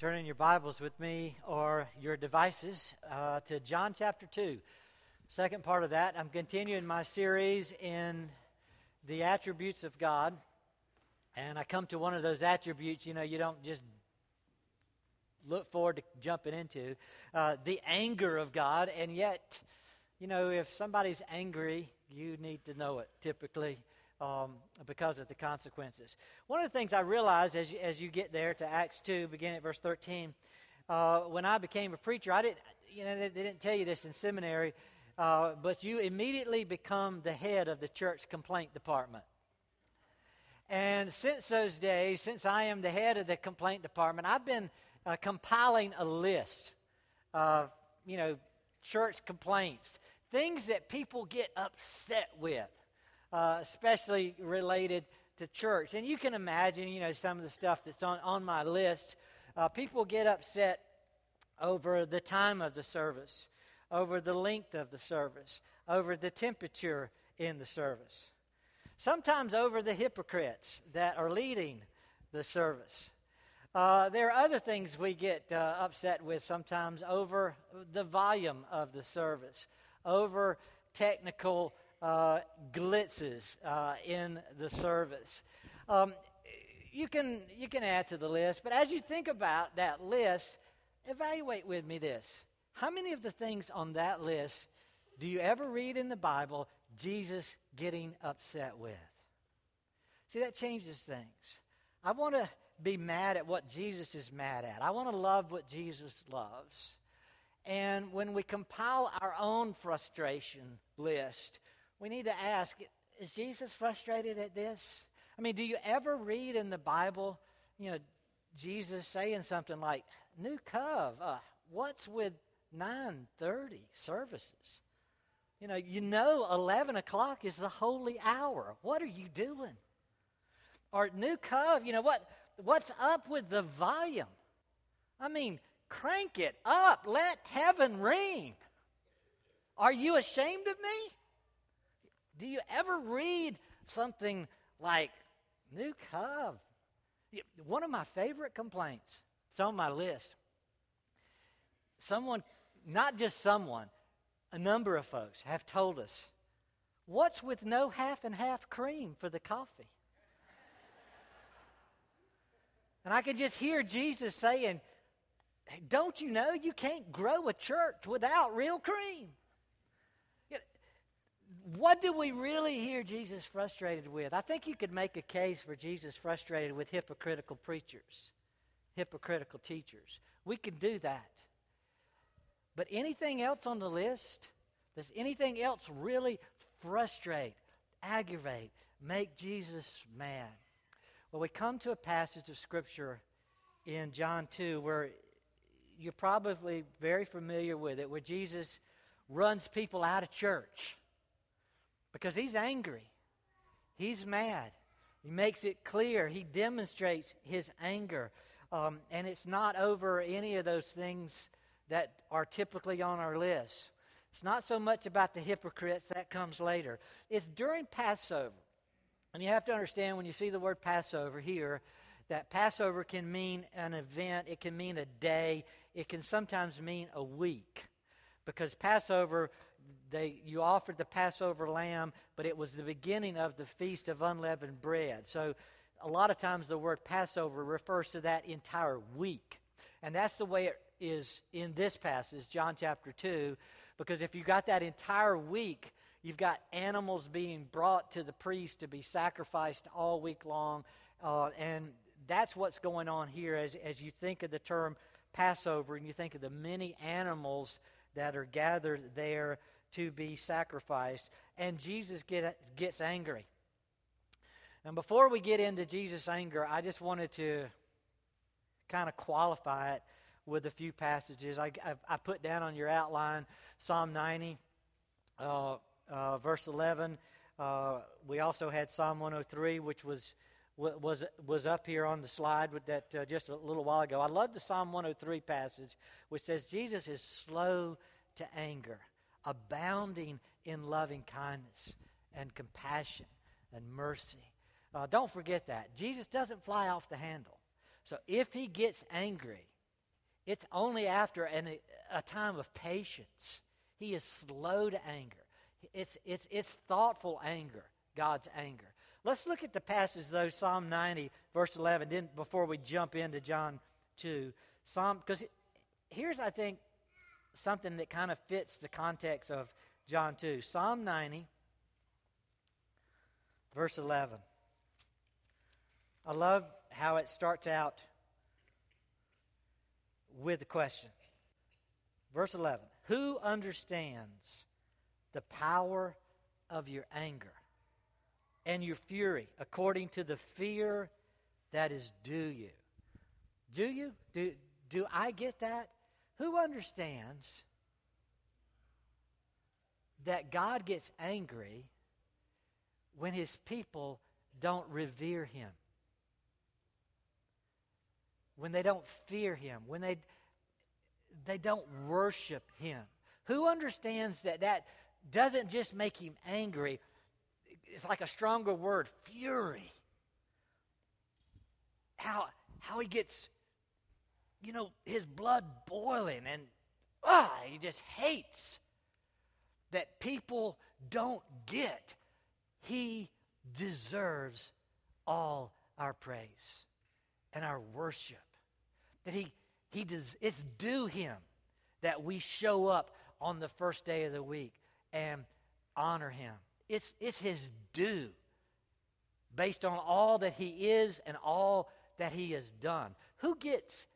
Turn in your Bibles with me or your devices uh, to John chapter 2. Second part of that, I'm continuing my series in the attributes of God. And I come to one of those attributes, you know, you don't just look forward to jumping into uh, the anger of God. And yet, you know, if somebody's angry, you need to know it typically um, because of the consequences. One of the things I realized as you, as you get there to Acts 2, beginning at verse 13, uh, when I became a preacher, I didn't, you know, they, they didn't tell you this in seminary, uh, but you immediately become the head of the church complaint department. And since those days, since I am the head of the complaint department, I've been uh, compiling a list of, you know, church complaints, things that people get upset with uh, especially related to church. And you can imagine, you know, some of the stuff that's on, on my list. Uh, people get upset over the time of the service, over the length of the service, over the temperature in the service. Sometimes over the hypocrites that are leading the service. Uh, there are other things we get uh, upset with sometimes over the volume of the service, over technical uh, glitzes uh, in the service. Um, you can you can add to the list, but as you think about that list, evaluate with me this: How many of the things on that list do you ever read in the Bible Jesus getting upset with? See, that changes things. I want to be mad at what Jesus is mad at. I want to love what Jesus loves. And when we compile our own frustration list, we need to ask is Jesus frustrated at this? I mean, do you ever read in the Bible, you know, Jesus saying something like, New Cove, uh, what's with 9.30 services? You know, you know 11 o'clock is the holy hour. What are you doing? Or New Cove, you know, what, what's up with the volume? I mean, crank it up. Let heaven ring. Are you ashamed of me? Do you ever read something like New Cove? One of my favorite complaints, it's on my list. Someone, not just someone, a number of folks have told us, What's with no half and half cream for the coffee? and I could just hear Jesus saying, Don't you know you can't grow a church without real cream? What do we really hear Jesus frustrated with? I think you could make a case for Jesus frustrated with hypocritical preachers, hypocritical teachers. We can do that. But anything else on the list? Does anything else really frustrate, aggravate, make Jesus mad? Well, we come to a passage of Scripture in John 2 where you're probably very familiar with it, where Jesus runs people out of church because he's angry. He's mad. He makes it clear. He demonstrates his anger. Um, and it's not over any of those things that are typically on our list. It's not so much about the hypocrites, that comes later. It's during Passover. And you have to understand when you see the word Passover here, that Passover can mean an event, it can mean a day, it can sometimes mean a week. Because Passover they, you offered the Passover lamb, but it was the beginning of the feast of unleavened bread. So a lot of times the word Passover refers to that entire week. And that's the way it is in this passage, John chapter 2, because if you got that entire week, you've got animals being brought to the priest to be sacrificed all week long. Uh, and that's what's going on here as, as you think of the term Passover and you think of the many animals that are gathered there to be sacrificed. And Jesus get, gets angry. And before we get into Jesus' anger, I just wanted to kind of qualify it with a few passages. I, I, I put down on your outline Psalm 90, uh, uh, verse 11. Uh, we also had Psalm 103, which was was was up here on the slide with that uh, just a little while ago. I love the Psalm 103 passage, which says Jesus is slow to anger abounding in loving kindness and compassion and mercy. Uh, don't forget that. Jesus doesn't fly off the handle. So if he gets angry, it's only after an, a time of patience. He is slow to anger. It's, it's, it's thoughtful anger, God's anger. Let's look at the passage, though, Psalm 90, verse 11, then before we jump into John 2. Psalm, because here's, I think, something that kind of fits the context of John 2. Psalm 90, verse 11. I love how it starts out with the question. Verse 11 Who understands the power of your anger and your fury according to the fear that is due you? Do you? Do, do I get that? Who understands that God gets angry when his people don't revere him? When they don't fear him? When they, they don't worship him? Who understands that that doesn't just make him angry? It's like a stronger word fury. How, how he gets you know, his blood boiling and ah, he just hates that people don't get. He deserves all our praise and our worship. That he he does it's due him that we show up on the first day of the week and honor him. It's it's his due based on all that he is and all that he has done. Who gets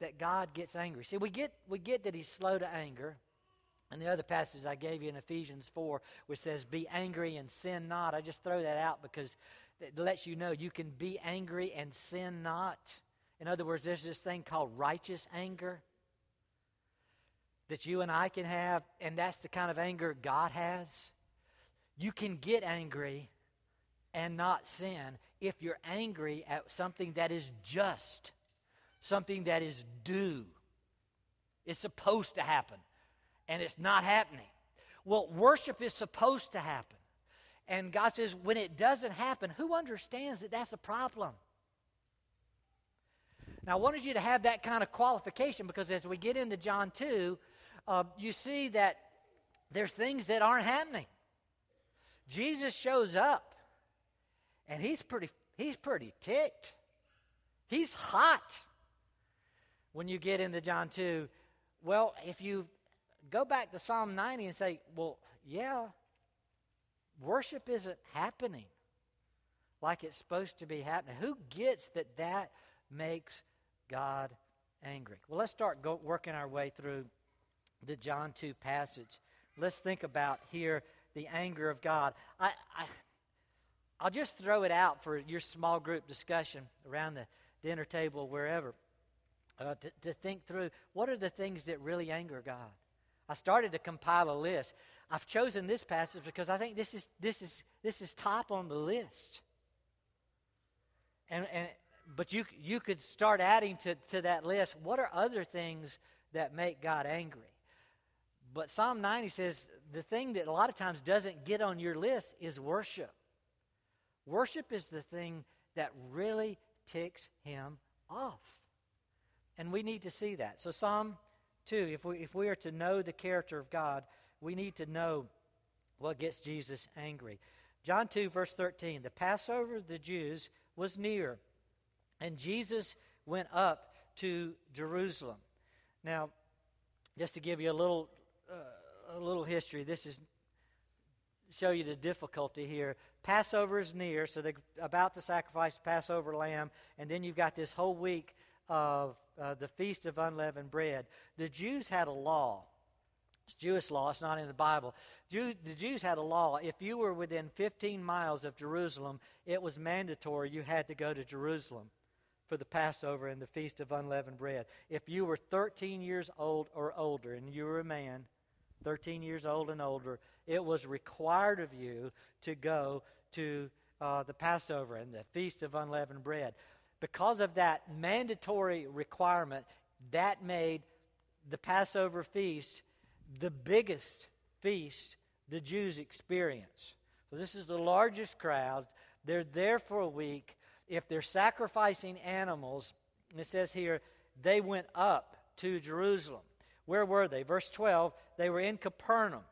that God gets angry. See, we get, we get that he's slow to anger. And the other passage I gave you in Ephesians 4, which says, Be angry and sin not. I just throw that out because it lets you know you can be angry and sin not. In other words, there's this thing called righteous anger that you and I can have, and that's the kind of anger God has. You can get angry and not sin if you're angry at something that is just something that is due. It's supposed to happen, and it's not happening. Well, worship is supposed to happen. And God says, when it doesn't happen, who understands that that's a problem? Now, I wanted you to have that kind of qualification because as we get into John 2, uh, you see that there's things that aren't happening. Jesus shows up, and he's pretty, he's pretty ticked. He's hot when you get into John 2, well, if you go back to Psalm 90 and say, well, yeah, worship isn't happening like it's supposed to be happening. Who gets that that makes God angry? Well, let's start go, working our way through the John 2 passage. Let's think about here the anger of God. I, I, I'll just throw it out for your small group discussion around the dinner table, wherever uh, to, to think through what are the things that really anger God. I started to compile a list. I've chosen this passage because I think this is this is this is top on the list. And, and but you you could start adding to, to that list what are other things that make God angry. But Psalm 90 says the thing that a lot of times doesn't get on your list is worship. Worship is the thing that really ticks him off. And we need to see that. So, Psalm 2, if we, if we are to know the character of God, we need to know what gets Jesus angry. John 2, verse 13 The Passover of the Jews was near, and Jesus went up to Jerusalem. Now, just to give you a little, uh, a little history, this is show you the difficulty here. Passover is near, so they're about to sacrifice the Passover lamb, and then you've got this whole week of uh, the Feast of Unleavened Bread. The Jews had a law. It's Jewish law, it's not in the Bible. Jew, the Jews had a law. If you were within 15 miles of Jerusalem, it was mandatory you had to go to Jerusalem for the Passover and the Feast of Unleavened Bread. If you were 13 years old or older, and you were a man, 13 years old and older, it was required of you to go to uh, the Passover and the Feast of Unleavened Bread because of that mandatory requirement, that made the Passover feast the biggest feast the Jews experience. So, this is the largest crowd. They're there for a week. If they're sacrificing animals, it says here, they went up to Jerusalem. Where were they? Verse 12, they were in Capernaum.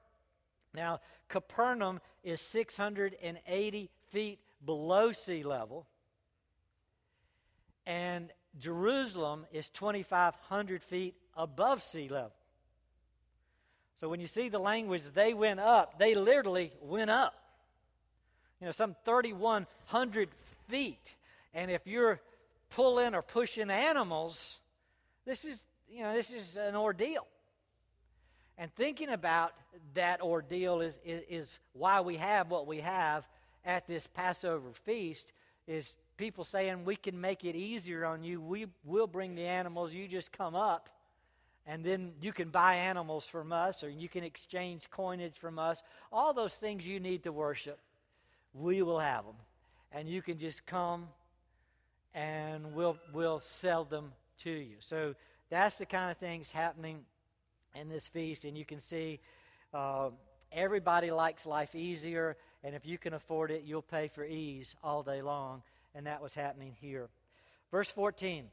Now, Capernaum is 680 feet below sea level, and Jerusalem is 2,500 feet above sea level. So when you see the language, they went up, they literally went up. You know, some 3,100 feet. And if you're pulling or pushing animals, this is, you know, this is an ordeal. And thinking about that ordeal is, is, is why we have what we have at this Passover feast is people saying we can make it easier on you. We will bring the animals. You just come up, and then you can buy animals from us, or you can exchange coinage from us. All those things you need to worship, we will have them, and you can just come, and we'll we'll sell them to you. So that's the kind of things happening in this feast, and you can see. Uh, everybody likes life easier, and if you can afford it, you'll pay for ease all day long and that was happening here. Verse 14,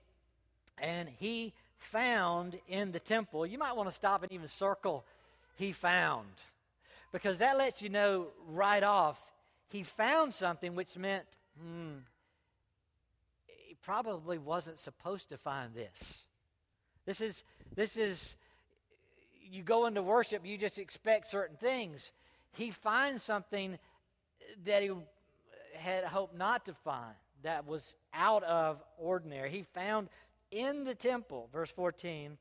and he found in the temple, you might want to stop and even circle, he found, because that lets you know right off, he found something which meant, hmm, he probably wasn't supposed to find this. This is, this is, you go into worship, you just expect certain things. He finds something that he had hoped not to find that was out of ordinary. He found in the temple, verse 14,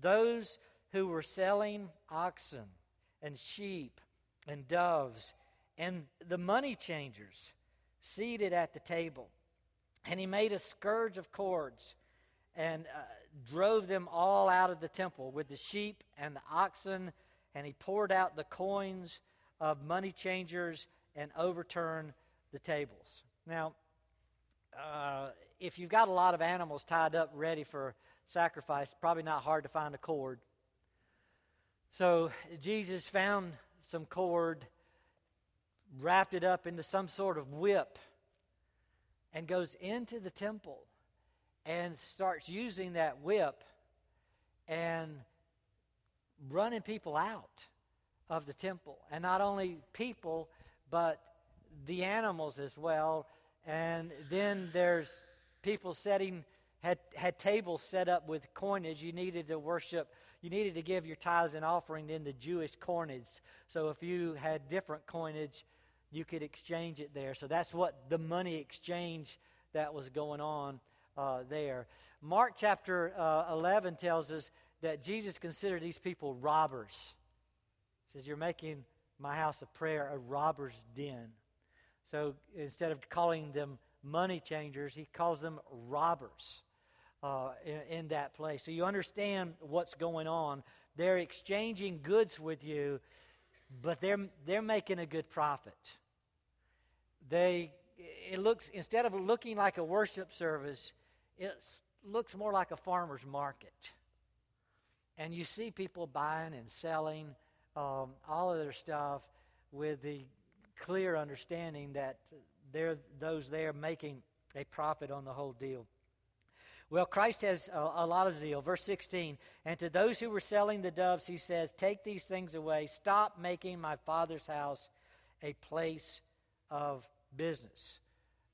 those who were selling oxen and sheep and doves and the money changers seated at the table. And he made a scourge of cords and uh, drove them all out of the temple with the sheep and the oxen. And he poured out the coins of money changers and overturned the tables. Now, uh, if you've got a lot of animals tied up ready for sacrifice, probably not hard to find a cord. So Jesus found some cord, wrapped it up into some sort of whip, and goes into the temple and starts using that whip and running people out of the temple. And not only people, but the animals as well and then there's people setting, had, had tables set up with coinage. You needed to worship, you needed to give your tithes and offering in the Jewish coinage. So if you had different coinage, you could exchange it there. So that's what the money exchange that was going on uh, there. Mark chapter uh, 11 tells us that Jesus considered these people robbers. He says, You're making my house of prayer a robber's den. So instead of calling them money changers, he calls them robbers uh, in, in that place. So you understand what's going on. They're exchanging goods with you, but they're, they're making a good profit. They, it looks, instead of looking like a worship service, it looks more like a farmer's market. And you see people buying and selling um, all of their stuff with the clear understanding that they're those there making a profit on the whole deal. Well, Christ has a, a, lot of zeal. Verse 16, and to those who were selling the doves, he says, Take these things away. Stop making my father's house a place of business.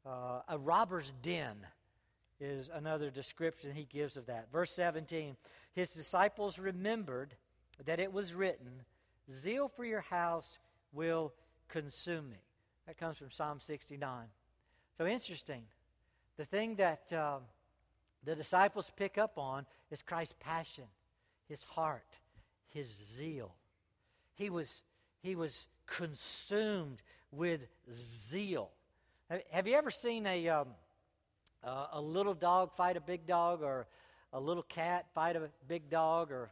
Uh, a robber's den is another description he gives of that. Verse 17, his disciples remembered that it was written, Zeal for your house will consume me. That comes from Psalm 69. So interesting. The thing that um, the disciples pick up on is Christ's passion, his heart, his zeal. He was, he was consumed with zeal. Have you ever seen a, um, a little dog fight a big dog or a little cat fight a big dog? Or,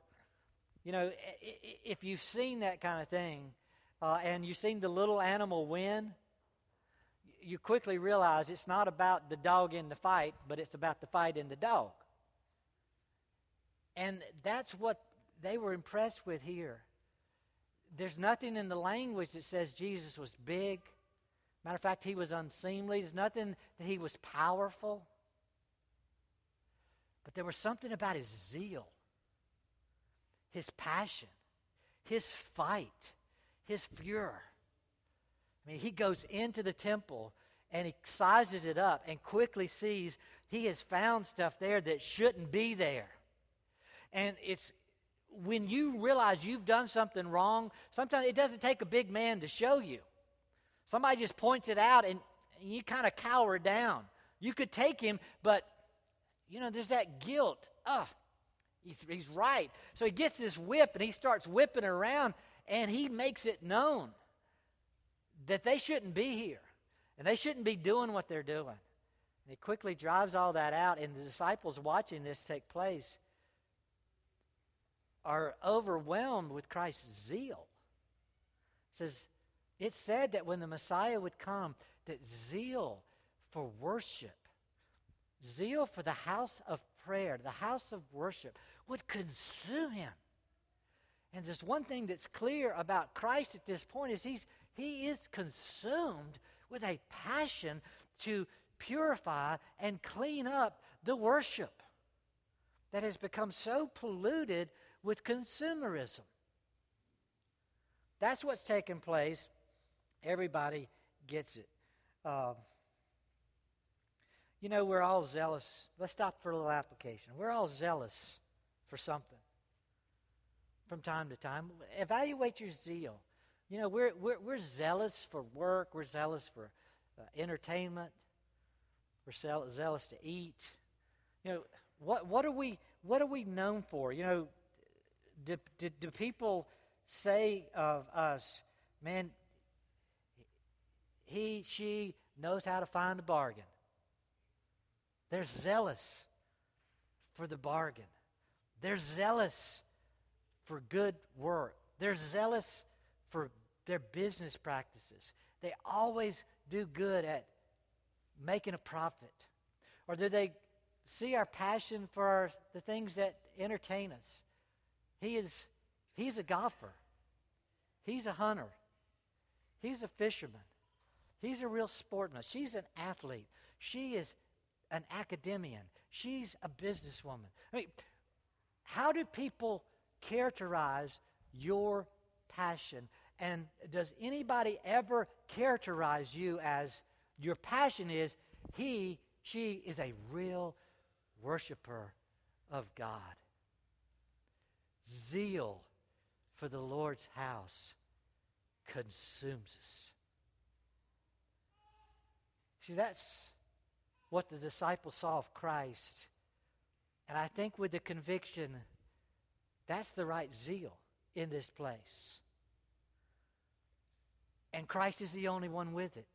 you know, if you've seen that kind of thing, uh, and you've seen the little animal win, you quickly realize it's not about the dog in the fight, but it's about the fight in the dog. And that's what they were impressed with here. There's nothing in the language that says Jesus was big. Matter of fact, he was unseemly. There's nothing that he was powerful. But there was something about his zeal. his passion, his fight, his furor. I mean, he goes into the temple and he sizes it up and quickly sees he has found stuff there that shouldn't be there. And it's when you realize you've done something wrong, sometimes it doesn't take a big man to show you. Somebody just points it out and you kind of cower down. You could take him, but you know, there's that guilt. Ah, he's, he's right. So he gets this whip and he starts whipping around and he makes it known that they shouldn't be here and they shouldn't be doing what they're doing. And he quickly drives all that out, and the disciples watching this take place are overwhelmed with Christ's zeal. It says, it said that when the Messiah would come, that zeal for worship, zeal for the house of prayer, the house of worship, would consume him. And there's one thing that's clear about Christ at this point is he's he is consumed with a passion to purify and clean up the worship that has become so polluted with consumerism. That's what's taken place. Everybody gets it. Uh, you know, we're all zealous. Let's stop for a little application. We're all zealous for something from time to time. Evaluate your zeal. You know, we're, we're, we're zealous for work, we're zealous for uh, entertainment, we're zealous to eat. You know, what, what, are we, what are we known for? You know, do, do, do people say of us, man, he, she knows how to find a bargain? They're zealous for the bargain. They're zealous for good work. They're zealous for their business practices. They always do good at making a profit. Or do they see our passion for our, the things that entertain us? He is he's a golfer. He's a hunter. He's a fisherman. He's a real sportsman. She's an athlete. She is an academician. She's a businesswoman. I mean, how do people characterize your passion and does anybody ever characterize you as your passion is he, she is a real worshiper of God? Zeal for the Lord's house consumes us. See, that's what the disciples saw of Christ. And I think with the conviction, that's the right zeal in this place. And Christ is the only one with it.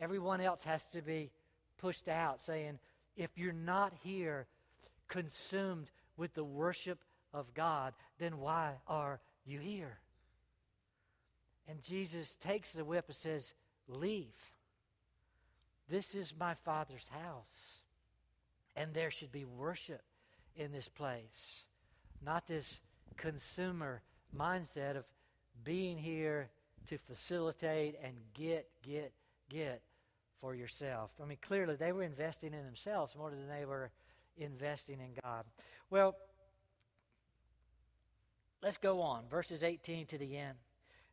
Everyone else has to be pushed out, saying, if you're not here consumed with the worship of God, then why are you here? And Jesus takes the whip and says, Leave. This is my Father's house. And there should be worship in this place, not this consumer mindset of being here to facilitate and get, get, get for yourself. I mean, clearly they were investing in themselves more than they were investing in God. Well, let's go on. Verses 18 to the end.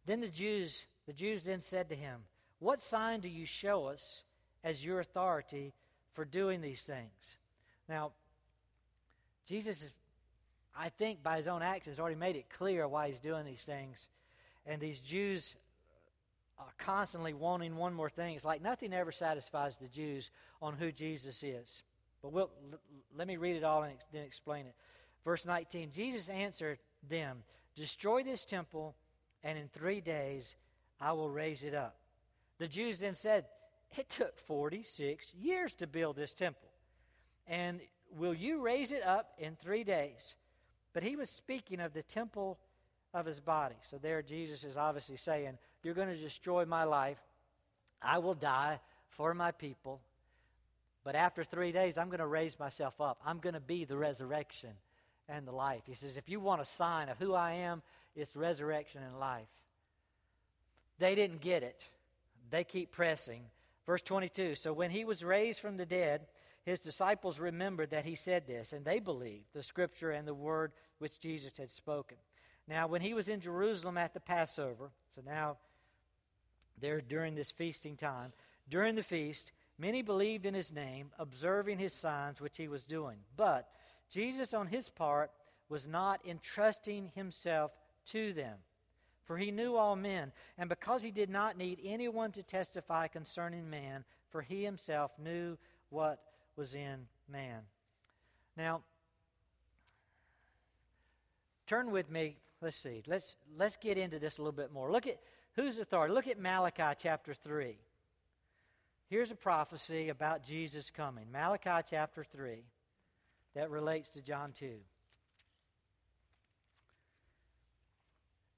Then the Jews, the Jews then said to him, What sign do you show us as your authority for doing these things? Now, Jesus, I think, by his own acts, actions, already made it clear why he's doing these things. And these Jews are constantly wanting one more thing. It's like nothing ever satisfies the Jews on who Jesus is. But we'll, l- let me read it all and ex- then explain it. Verse 19 Jesus answered them, Destroy this temple, and in three days I will raise it up. The Jews then said, It took 46 years to build this temple. And will you raise it up in three days? But he was speaking of the temple of his body. So there Jesus is obviously saying, you're going to destroy my life. I will die for my people. But after three days, I'm going to raise myself up. I'm going to be the resurrection and the life. He says, if you want a sign of who I am, it's resurrection and life. They didn't get it. They keep pressing. Verse 22 So when he was raised from the dead, his disciples remembered that he said this, and they believed the scripture and the word which Jesus had spoken. Now, when he was in Jerusalem at the Passover, so now they're during this feasting time, during the feast, many believed in his name, observing his signs which he was doing. But Jesus, on his part, was not entrusting himself to them, for he knew all men, and because he did not need anyone to testify concerning man, for he himself knew what was in man. Now, turn with me. Let's see. Let's let's get into this a little bit more. Look at whose authority. Look at Malachi chapter three. Here's a prophecy about Jesus coming. Malachi chapter three, that relates to John two.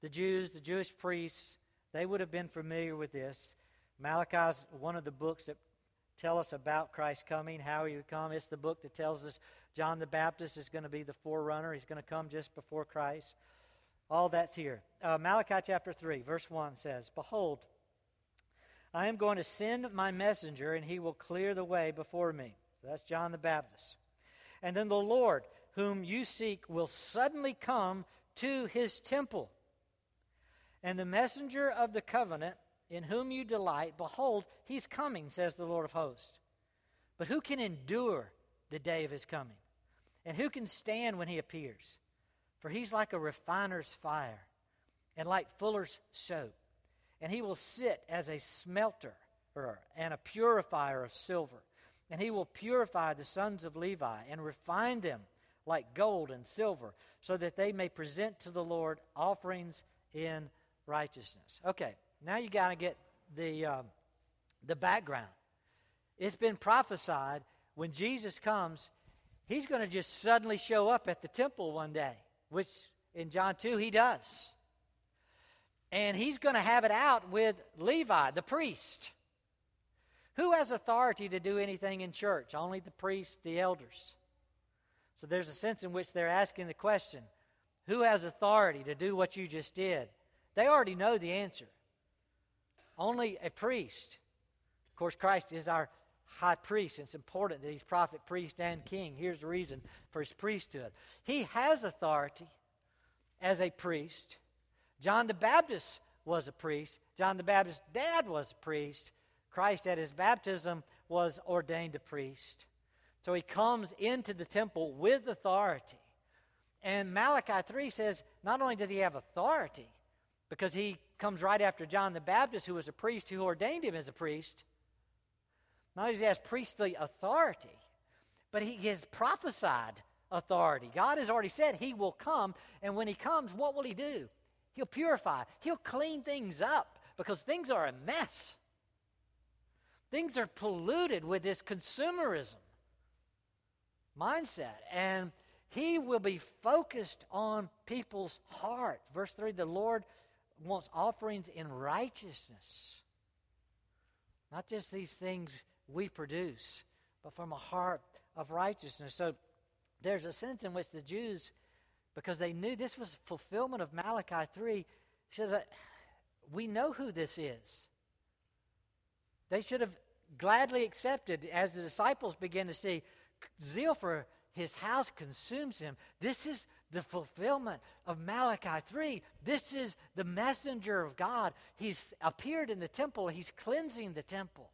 The Jews, the Jewish priests, they would have been familiar with this. Malachi's one of the books that tell us about Christ coming, how he would come. It's the book that tells us John the Baptist is going to be the forerunner. He's going to come just before Christ. All that's here. Uh, Malachi chapter 3, verse 1 says, Behold, I am going to send my messenger, and he will clear the way before me. So that's John the Baptist. And then the Lord, whom you seek, will suddenly come to his temple. And the messenger of the covenant in whom you delight, behold, he's coming, says the Lord of hosts. But who can endure the day of his coming? And who can stand when he appears? For he's like a refiner's fire and like fuller's soap. And he will sit as a smelter and a purifier of silver. And he will purify the sons of Levi and refine them like gold and silver, so that they may present to the Lord offerings in righteousness. Okay, now you got to get the, um, the background. It's been prophesied when Jesus comes, he's going to just suddenly show up at the temple one day, which in John 2 he does. And he's going to have it out with Levi, the priest. Who has authority to do anything in church? Only the priests, the elders. So there's a sense in which they're asking the question who has authority to do what you just did? They already know the answer. Only a priest. Of course, Christ is our high priest. It's important that he's prophet, priest, and king. Here's the reason for his priesthood. He has authority as a priest. John the Baptist was a priest. John the Baptist's dad was a priest. Christ at his baptism was ordained a priest. So he comes into the temple with authority. And Malachi 3 says not only does he have authority, because he comes right after John the Baptist, who was a priest, who ordained him as a priest. Not only has priestly authority, but he has prophesied authority. God has already said he will come, and when he comes, what will he do? He'll purify, he'll clean things up because things are a mess. Things are polluted with this consumerism mindset. And he will be focused on people's heart. Verse 3 the Lord wants offerings in righteousness. Not just these things we produce, but from a heart of righteousness. So there's a sense in which the Jews, because they knew this was fulfillment of Malachi 3, says that we know who this is. They should have gladly accepted as the disciples begin to see zeal for his house consumes him. This is the fulfillment of Malachi 3. This is the messenger of God. He's appeared in the temple, he's cleansing the temple.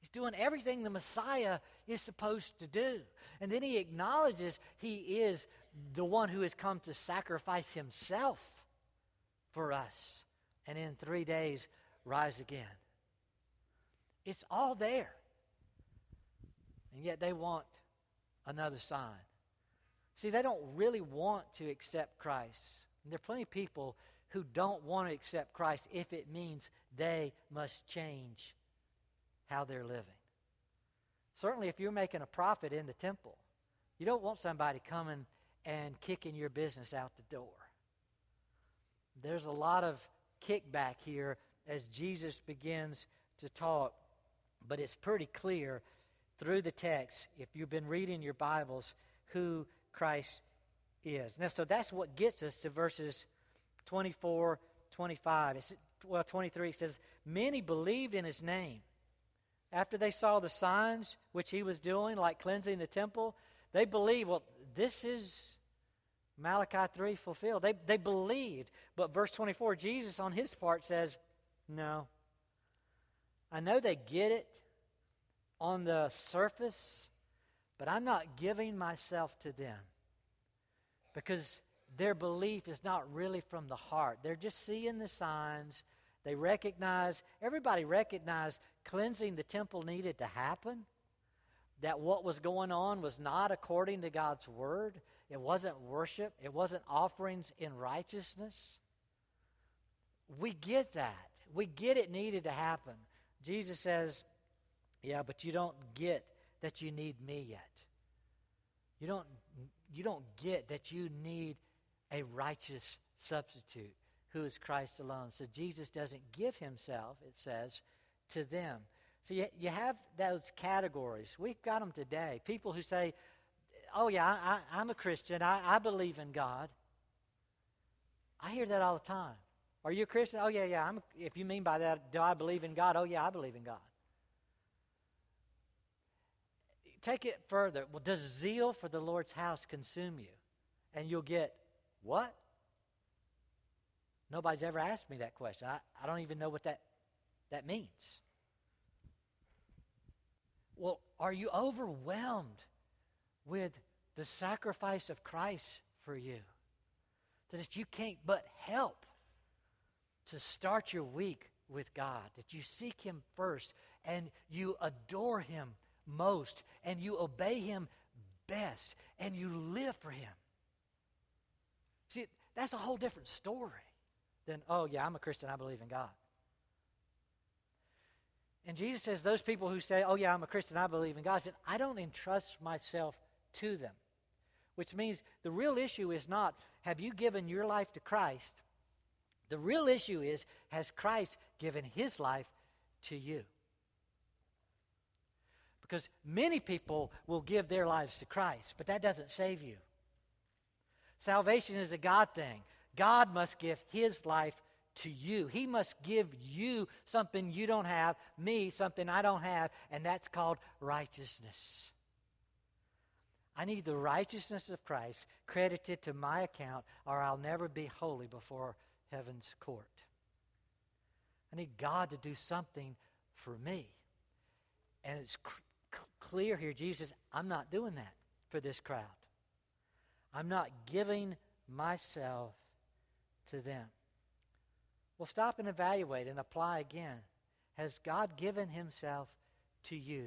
He's doing everything the Messiah is supposed to do. And then he acknowledges he is the one who has come to sacrifice himself for us and in three days rise again. It's all there. And yet they want another sign. See, they don't really want to accept Christ. And there are plenty of people who don't want to accept Christ if it means they must change how they're living. Certainly, if you're making a profit in the temple, you don't want somebody coming and kicking your business out the door. There's a lot of kickback here as Jesus begins to talk, but it's pretty clear through the text, if you've been reading your Bibles, who Christ is. Now, so that's what gets us to verses 24, 25. It's, well, 23 it says, Many believed in his name. after they saw the signs which he was doing, like cleansing the temple, they believed, well, this is Malachi 3 fulfilled. They, they believed. But verse 24, Jesus on his part says, No. I know they get it on the surface, but I'm not giving myself to them because their belief is not really from the heart. They're just seeing the signs. They recognize, everybody recognized cleansing the temple needed to happen, that what was going on was not according to God's word. It wasn't worship, it wasn't offerings in righteousness. We get that. We get it needed to happen. Jesus says, Yeah, but you don't get that you need me yet. You don't, you don't get that you need a righteous substitute who is Christ alone. So Jesus doesn't give himself, it says, to them. So you, you have those categories. We've got them today. People who say, oh, yeah, I, I'm a Christian, I, I believe in God. I hear that all the time. Are you a Christian? Oh, yeah, yeah. I'm, if you mean by that, do I believe in God? Oh, yeah, I believe in God. Take it further. Well, does zeal for the Lord's house consume you? And you'll get, what? Nobody's ever asked me that question. I, I don't even know what that, that means. Well, are you overwhelmed with the sacrifice of Christ for you? That you can't but help to start your week with God, that you seek Him first and you adore Him most and you obey Him best and you live for Him. See, that's a whole different story than, oh, yeah, I'm a Christian, I believe in God. And Jesus says, those people who say, oh, yeah, I'm a Christian, I believe in God, said, I don't entrust myself to them. Which means the real issue is not, have you given your life to Christ? The real issue is, has Christ given his life to you? Because many people will give their lives to Christ, but that doesn't save you. Salvation is a God thing. God must give his life to you. He must give you something you don't have, me something I don't have, and that's called righteousness. I need the righteousness of Christ credited to my account, or I'll never be holy before heaven's court. I need God to do something for me. And it's clear here, Jesus, I'm not doing that for this crowd. I'm not giving myself to them. Well, stop and evaluate and apply again. Has God given himself to you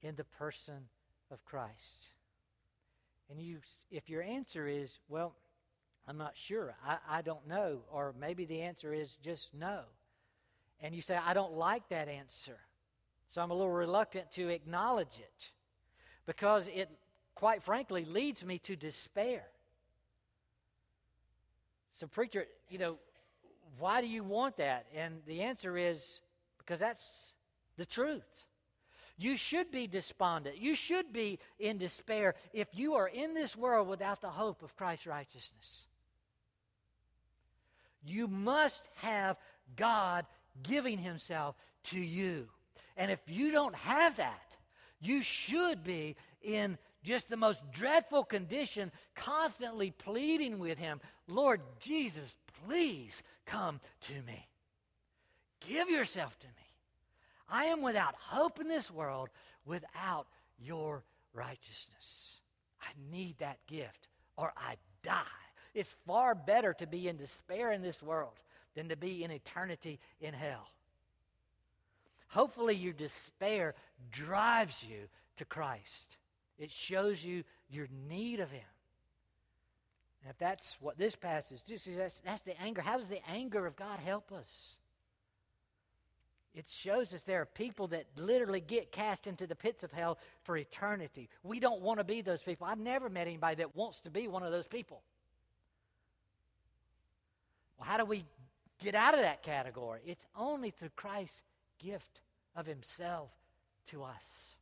in the person of Christ? And you, if your answer is, well, I'm not sure, I, I don't know, or maybe the answer is just no, and you say, I don't like that answer, so I'm a little reluctant to acknowledge it because it, quite frankly, leads me to despair. So, preacher, you know, why do you want that? And the answer is because that's the truth. You should be despondent. You should be in despair if you are in this world without the hope of Christ's righteousness. You must have God giving Himself to you. And if you don't have that, you should be in just the most dreadful condition, constantly pleading with Him Lord Jesus, please come to me. Give yourself to me. I am without hope in this world without your righteousness. I need that gift or I die. It's far better to be in despair in this world than to be in eternity in hell. Hopefully, your despair drives you to Christ. It shows you your need of Him. And if that's what this passage does, that's, that's the anger. How does the anger of God help us? It shows us there are people that literally get cast into the pits of hell for eternity. We don't want to be those people. I've never met anybody that wants to be one of those people. Well, how do we get out of that category? It's only through Christ's gift of Himself to us.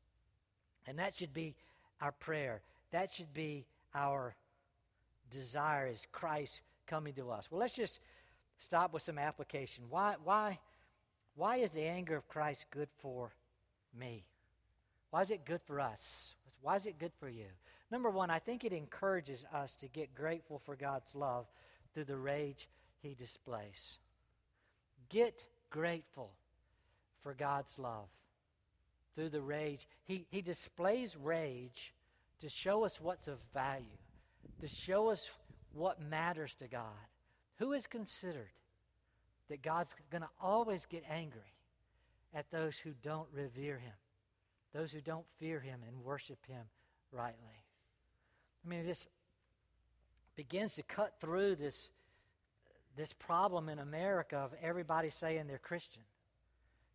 And that should be our prayer. That should be our desire is Christ coming to us. Well, let's just stop with some application. Why, why, why is the anger of Christ good for me? Why is it good for us? Why is it good for you? Number one, I think it encourages us to get grateful for God's love through the rage he displays. Get grateful for God's love through the rage. He, he displays rage to show us what's of value, to show us what matters to God. Who is considered that God's going to always get angry at those who don't revere Him, those who don't fear Him and worship Him rightly? I mean, this begins to cut through this, this problem in America of everybody saying they're Christian.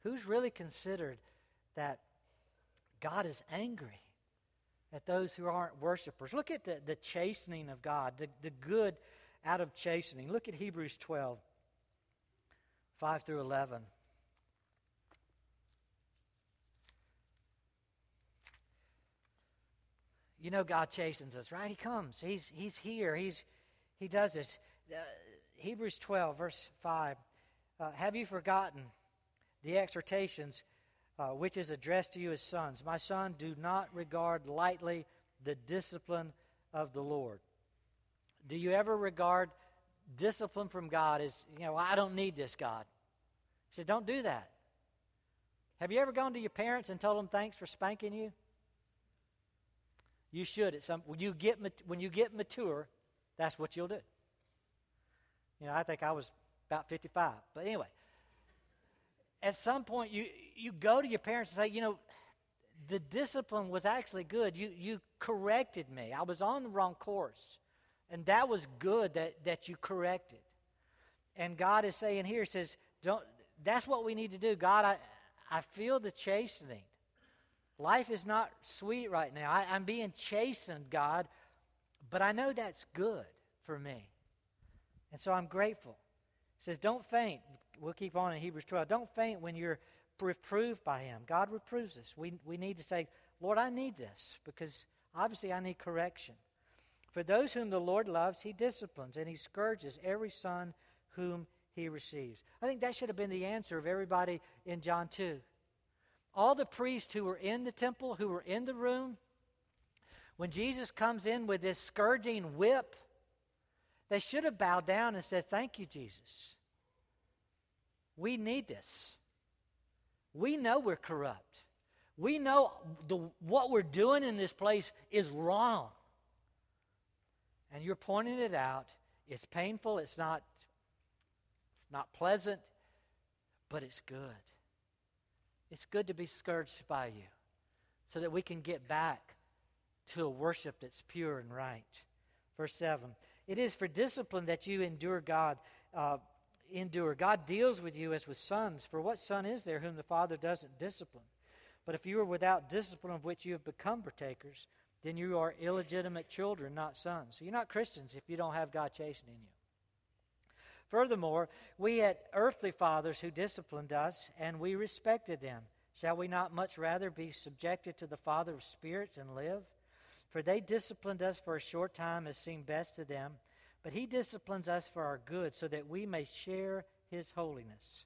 Who's really considered that God is angry at those who aren't worshipers? Look at the, the chastening of God, the, the good out of chastening. Look at Hebrews 12, 5 through 11. You know God chastens us, right? He comes. He's, he's here. He's, he does this. Uh, Hebrews 12, verse 5. Uh, Have you forgotten the exhortations uh, which is addressed to you as sons? My son, do not regard lightly the discipline of the Lord. Do you ever regard discipline from God as, you know, I don't need this, God? He said, don't do that. Have you ever gone to your parents and told them thanks for spanking you? You should at some when you get when you get mature, that's what you'll do. You know, I think I was about 55, but anyway, at some point you you go to your parents and say, you know, the discipline was actually good. You you corrected me. I was on the wrong course. And that was good that, that you corrected. And God is saying here, He says, don't that's what we need to do. God, I I feel the chastening. Life is not sweet right now. I, I'm being chastened, God, but I know that's good for me. And so I'm grateful. Says, Don't faint. We'll keep on in Hebrews 12. Don't faint when you're reproved by Him. God reproves us. We, we need to say, Lord, I need this because obviously I need correction. For those whom the Lord loves, He disciplines and He scourges every son whom He receives. I think that should have been the answer of everybody in John 2 all the priests who were in the temple, who were in the room, when Jesus comes in with this scourging whip, they should have bowed down and said, Thank you, Jesus. We need this. We know we're corrupt. We know the, what we're doing in this place is wrong. And you're pointing it out. It's painful. It's not, it's not pleasant, but it's good. It's good to be scourged by you so that we can get back to a worship that's pure and right. Verse 7 It is for discipline that you endure God. Uh, endure. God deals with you as with sons. For what son is there whom the Father doesn't discipline? But if you are without discipline of which you have become partakers, then you are illegitimate children, not sons. So you're not Christians if you don't have God chastening you. Furthermore, we had earthly fathers who disciplined us, and we respected them. Shall we not much rather be subjected to the Father of spirits and live? For they disciplined us for a short time as seemed best to them, but he disciplines us for our good, so that we may share his holiness.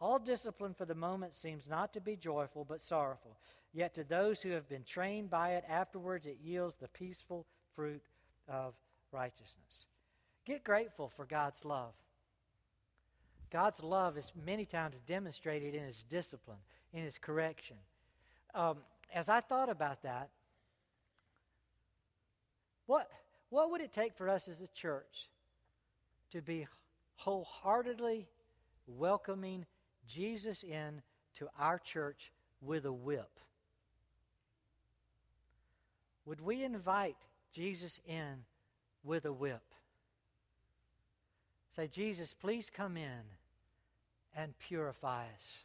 All discipline for the moment seems not to be joyful, but sorrowful. Yet to those who have been trained by it, afterwards it yields the peaceful fruit of righteousness. Get grateful for God's love. God's love is many times demonstrated in his discipline, in his correction. Um, as I thought about that, what, what would it take for us as a church to be wholeheartedly welcoming Jesus in to our church with a whip? Would we invite Jesus in with a whip? Say, Jesus, please come in and purify us.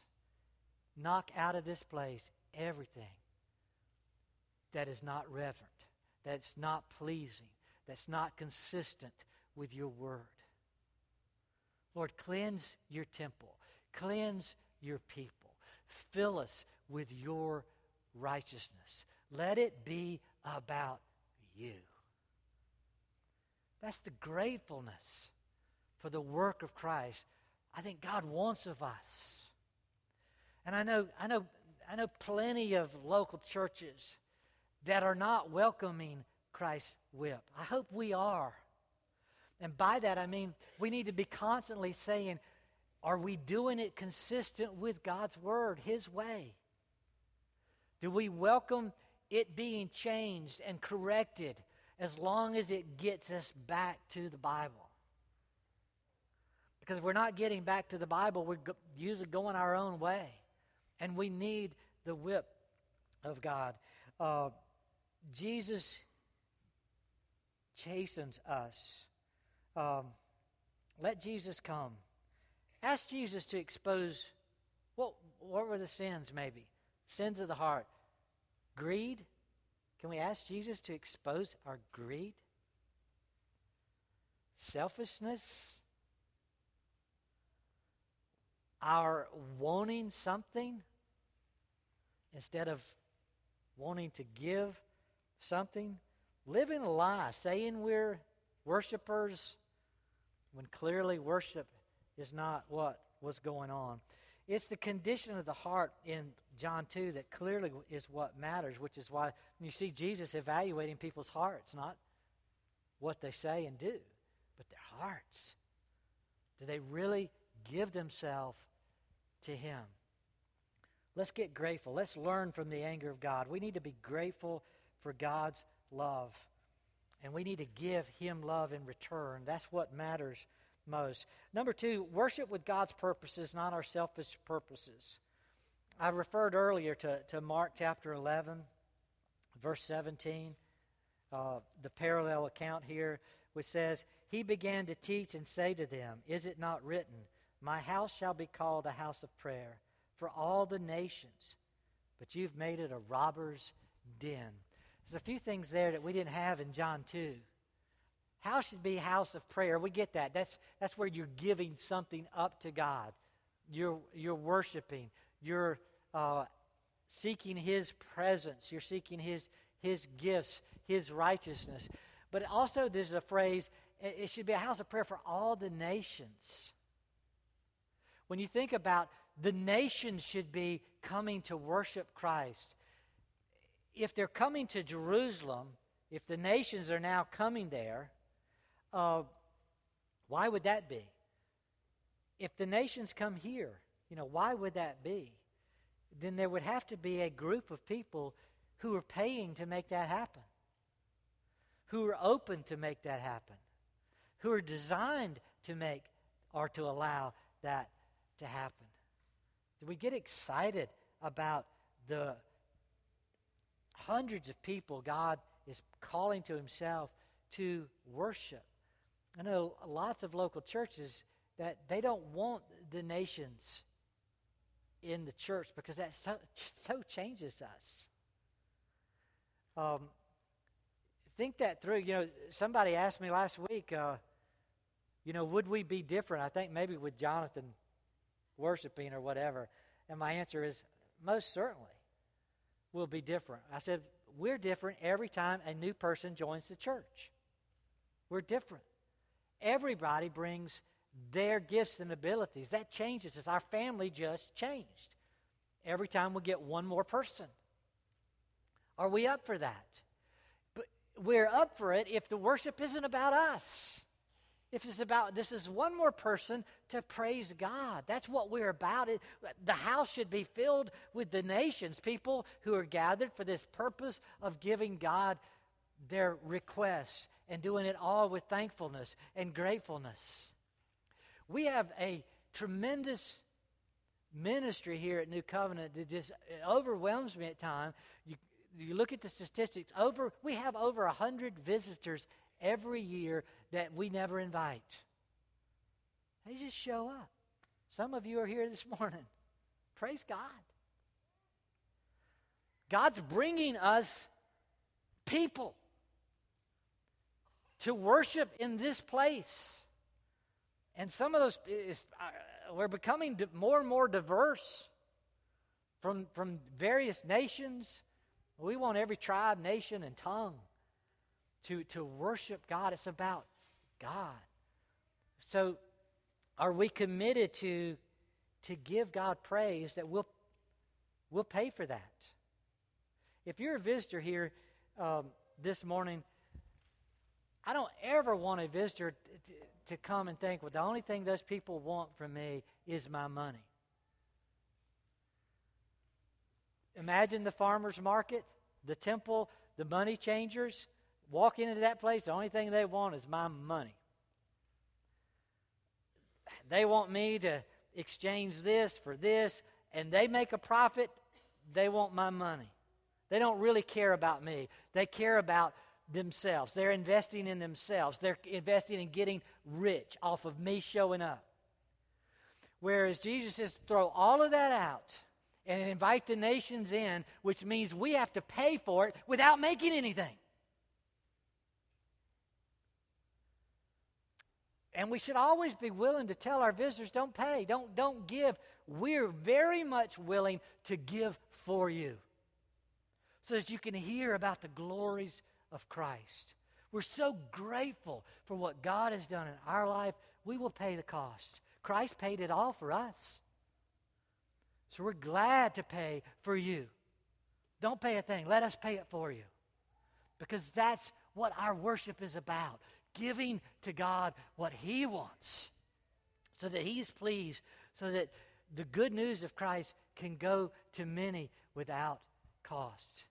Knock out of this place everything that is not reverent, that's not pleasing, that's not consistent with your word. Lord, cleanse your temple, cleanse your people, fill us with your righteousness. Let it be about you. That's the gratefulness for the work of Christ I think God wants of us. And I know, I know I know plenty of local churches that are not welcoming Christ's whip. I hope we are. And by that, I mean we need to be constantly saying, are we doing it consistent with God's word, His way? Do we welcome it being changed and corrected as long as it gets us back to the Bible? Because we're not getting back to the Bible, we're usually going our own way. And we need the whip of God. Uh, Jesus chastens us. Um, let Jesus come. Ask Jesus to expose what, what were the sins, maybe? Sins of the heart. Greed? Can we ask Jesus to expose our greed? Selfishness? Our wanting something instead of wanting to give something? Living a lie, saying we're worshipers when clearly worship is not what was going on. It's the condition of the heart in John 2 that clearly is what matters, which is why you see Jesus evaluating people's hearts, not what they say and do, but their hearts. Do they really give themselves to Him? Let's get grateful. Let's learn from the anger of God. We need to be grateful for God's love. And we need to give Him love in return. That's what matters most. Number two, worship with God's purposes, not our selfish purposes. I referred earlier to, to Mark chapter 11, verse 17, uh, the parallel account here, which says, He began to teach and say to them, Is it not written, My house shall be called a house of prayer for all the nations, but you've made it a robber's den. There's a few things there that we didn't have in John 2. House should be house of prayer. We get that. That's, that's where you're giving something up to God. You're, you're worshiping. You're uh, seeking His presence. You're seeking His, His gifts, His righteousness. But also, there's a phrase it should be a house of prayer for all the nations. When you think about the nations should be coming to worship Christ, if they're coming to Jerusalem, if the nations are now coming there, uh, why would that be? If the nations come here, you know, why would that be? Then there would have to be a group of people who are paying to make that happen, who are open to make that happen, who are designed to make or to allow that to happen. Do we get excited about the hundreds of people God is calling to Himself to worship. I know lots of local churches that they don't want the nations in the church because that so, so changes us. Um, think that through. You know, somebody asked me last week, uh, you know, would we be different? I think maybe with Jonathan worshiping or whatever. And my answer is most certainly will be different. I said, We're different every time a new person joins the church. We're different. Everybody brings their gifts and abilities. That changes us. Our family just changed every time we get one more person. Are we up for that? But we're up for it if the worship isn't about us if it's about this is one more person to praise God. That's what we're about. It, the house should be filled with the nations, people who are gathered for this purpose of giving God their requests and doing it all with thankfulness and gratefulness. We have a tremendous ministry here at New Covenant that just overwhelms me at times. You, you look at the statistics, over we have over a hundred visitors every year that we never invite. They just show up. Some of you are here this morning. Praise God. God's bringing us people to worship in this place. And some of those, is, uh, we're becoming more and more diverse from, from various nations. We want every tribe, nation, and tongue to, to worship God. It's about God. So, are we committed to, to give God praise that we'll, we'll pay for that. If you're a visitor here um, this morning, I don't ever want a visitor to, to come and think, well, the only thing those people want from me is my money. Imagine the farmer's market, the temple, the money changers. Walk into that place, the only thing they want is my money. They want me to exchange this for this, and they make a profit, they want my money. They don't really care about me. They care about themselves. They're investing in themselves. They're investing in getting rich off of me showing up. Whereas Jesus says, throw all of that out and invite the nations in, which means we have to pay for it without making anything. And we should always be willing to tell our visitors, don't pay, don't, don't give. We're very much willing to give for you so that you can hear about the glories of Christ. We're so grateful for what God has done in our life, we will pay the cost. Christ paid it all for us. So we're glad to pay for you. Don't pay a thing. Let us pay it for you. Because that's what our worship is about giving to God what He wants so that He's pleased, so that the good news of Christ can go to many without cost.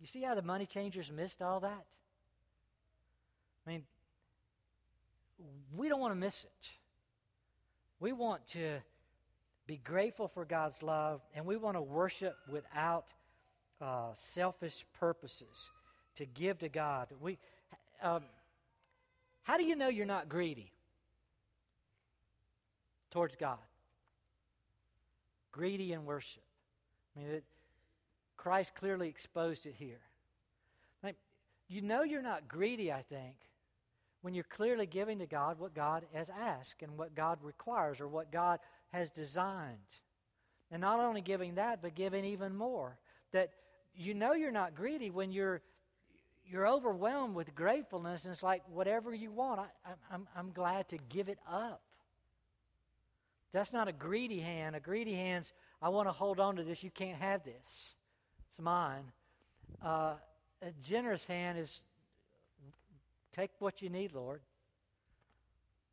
You see how the money changers missed all that? I mean, we don't want to miss it. We want to be grateful for God's love, and we want to worship without uh, selfish purposes to give to God. We, um, how do you know you're not greedy towards God? Greedy in worship. I mean, it, Christ clearly exposed it here. Like, you know you're not greedy, I think, when you're clearly giving to God what God has asked and what God requires or what God has designed. And not only giving that, but giving even more. That you know you're not greedy when you're you're overwhelmed with gratefulness, and it's like whatever you want, I, I'm, I'm glad to give it up. That's not a greedy hand. A greedy hand's, I want to hold on to this. You can't have this. It's mine. Uh, a generous hand is, take what you need, Lord.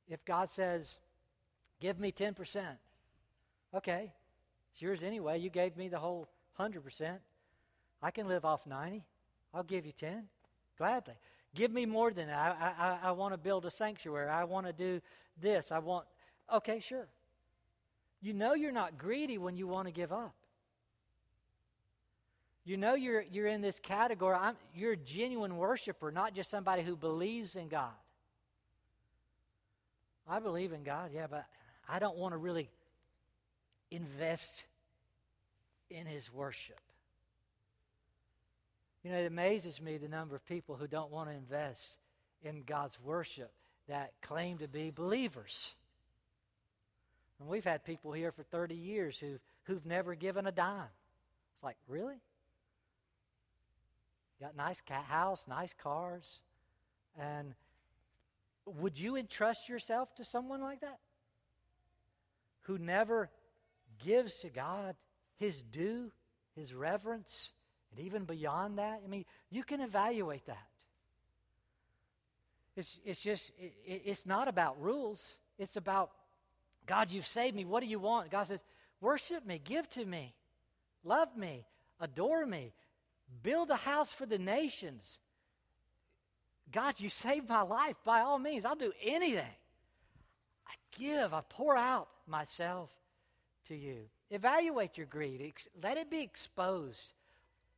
If God says, give me 10%, okay, it's yours anyway. You gave me the whole 100%. I can live off 90. I'll give you 10. Gladly. Give me more than that. I, I, I want to build a sanctuary. I want to do this. I want. Okay, sure. You know you're not greedy when you want to give up. You know you're, you're in this category. I'm, you're a genuine worshiper, not just somebody who believes in God. I believe in God, yeah, but I don't want to really invest in His worship. You know, it amazes me the number of people who don't want to invest in God's worship that claim to be believers. And we've had people here for 30 years who've, who've never given a dime. It's like, really? Got nice cat house, nice cars. And would you entrust yourself to someone like that? Who never gives to God his due, his reverence, and even beyond that, I mean, you can evaluate that. It's, it's just, it, it's not about rules. It's about, God, you've saved me. What do you want? God says, worship me, give to me, love me, adore me, build a house for the nations. God, you saved my life. By all means, I'll do anything. I give, I pour out myself to you. Evaluate your greed, let it be exposed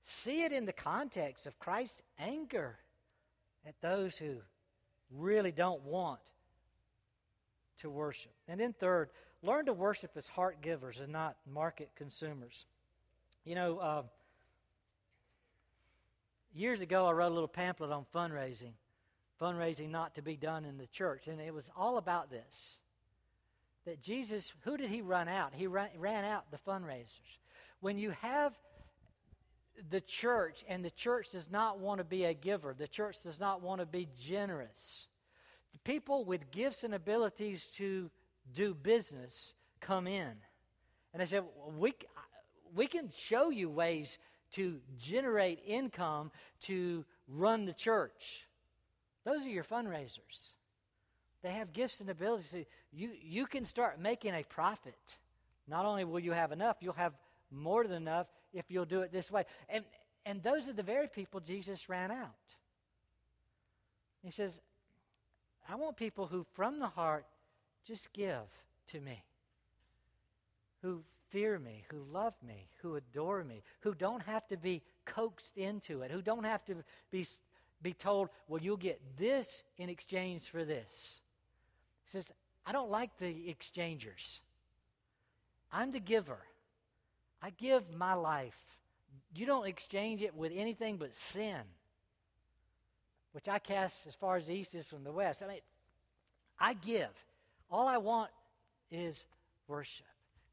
See it in the context of Christ's anger at those who really don't want to worship. And then, third, learn to worship as heart givers and not market consumers. You know, uh, years ago, I wrote a little pamphlet on fundraising, fundraising not to be done in the church. And it was all about this that Jesus, who did he run out? He ran, ran out the fundraisers. When you have the church, and the church does not want to be a giver. The church does not want to be generous. The people with gifts and abilities to do business come in. And they say, we, we can show you ways to generate income to run the church. Those are your fundraisers. They have gifts and abilities. You, you can start making a profit. Not only will you have enough, you'll have more than enough if you'll do it this way. And, and those are the very people Jesus ran out. He says, I want people who, from the heart, just give to me, who fear me, who love me, who adore me, who don't have to be coaxed into it, who don't have to be, be told, well, you'll get this in exchange for this. He says, I don't like the exchangers. I'm the giver. I give my life. You don't exchange it with anything but sin, which I cast as far as the east is from the west. I mean, I give. All I want is worship.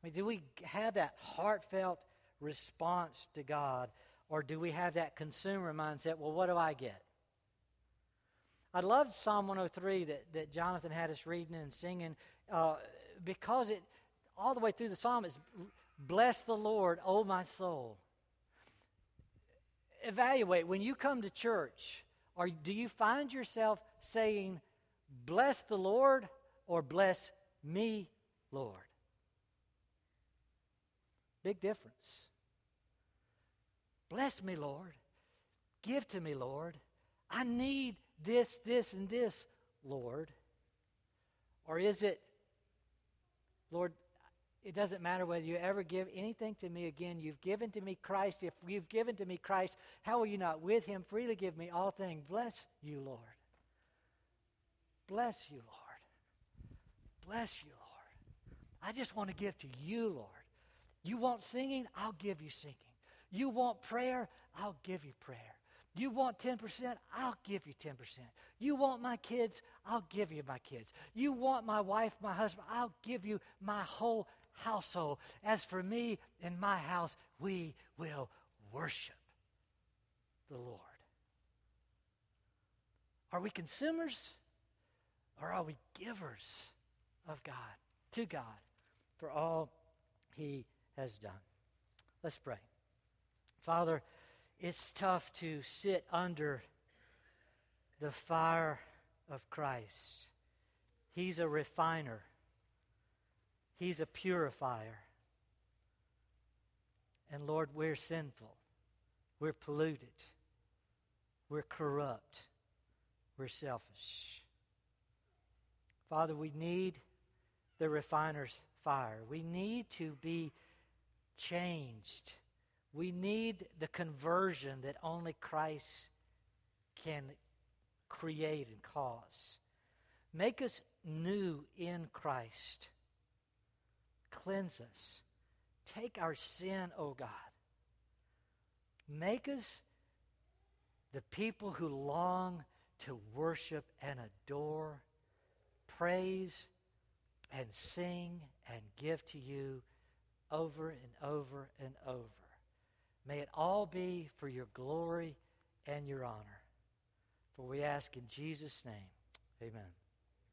I mean, do we have that heartfelt response to God, or do we have that consumer mindset? Well, what do I get? I loved Psalm 103 that, that Jonathan had us reading and singing uh, because it, all the way through the psalm, is bless the Lord, O my soul. Evaluate when you come to church, or do you find yourself saying, bless the Lord, or bless me, Lord? Big difference. Bless me, Lord. Give to me, Lord. I need this, this, and this, Lord. Or is it, Lord, it doesn't matter whether you ever give anything to me again. You've given to me Christ. If you've given to me Christ, how will you not with him freely give me all things? Bless you, Lord. Bless you, Lord. Bless you, Lord. I just want to give to you, Lord. You want singing? I'll give you singing. You want prayer? I'll give you prayer. You want 10%? I'll give you 10%. You want my kids? I'll give you my kids. You want my wife, my husband? I'll give you my whole household. As for me and my house, we will worship the Lord. Are we consumers or are we givers of God, to God, for all He has done? Let's pray. Father, it's tough to sit under the fire of Christ. He's a refiner. He's a purifier. And Lord, we're sinful. We're polluted. We're corrupt. We're selfish. Father, we need the refiner's fire. We need to be changed. We need the conversion that only Christ can create and cause. Make us new in Christ. Cleanse us. Take our sin, O oh God. Make us the people who long to worship and adore, praise and sing and give to you over and over and over. May it all be for your glory and your honor. For we ask in Jesus' name, amen.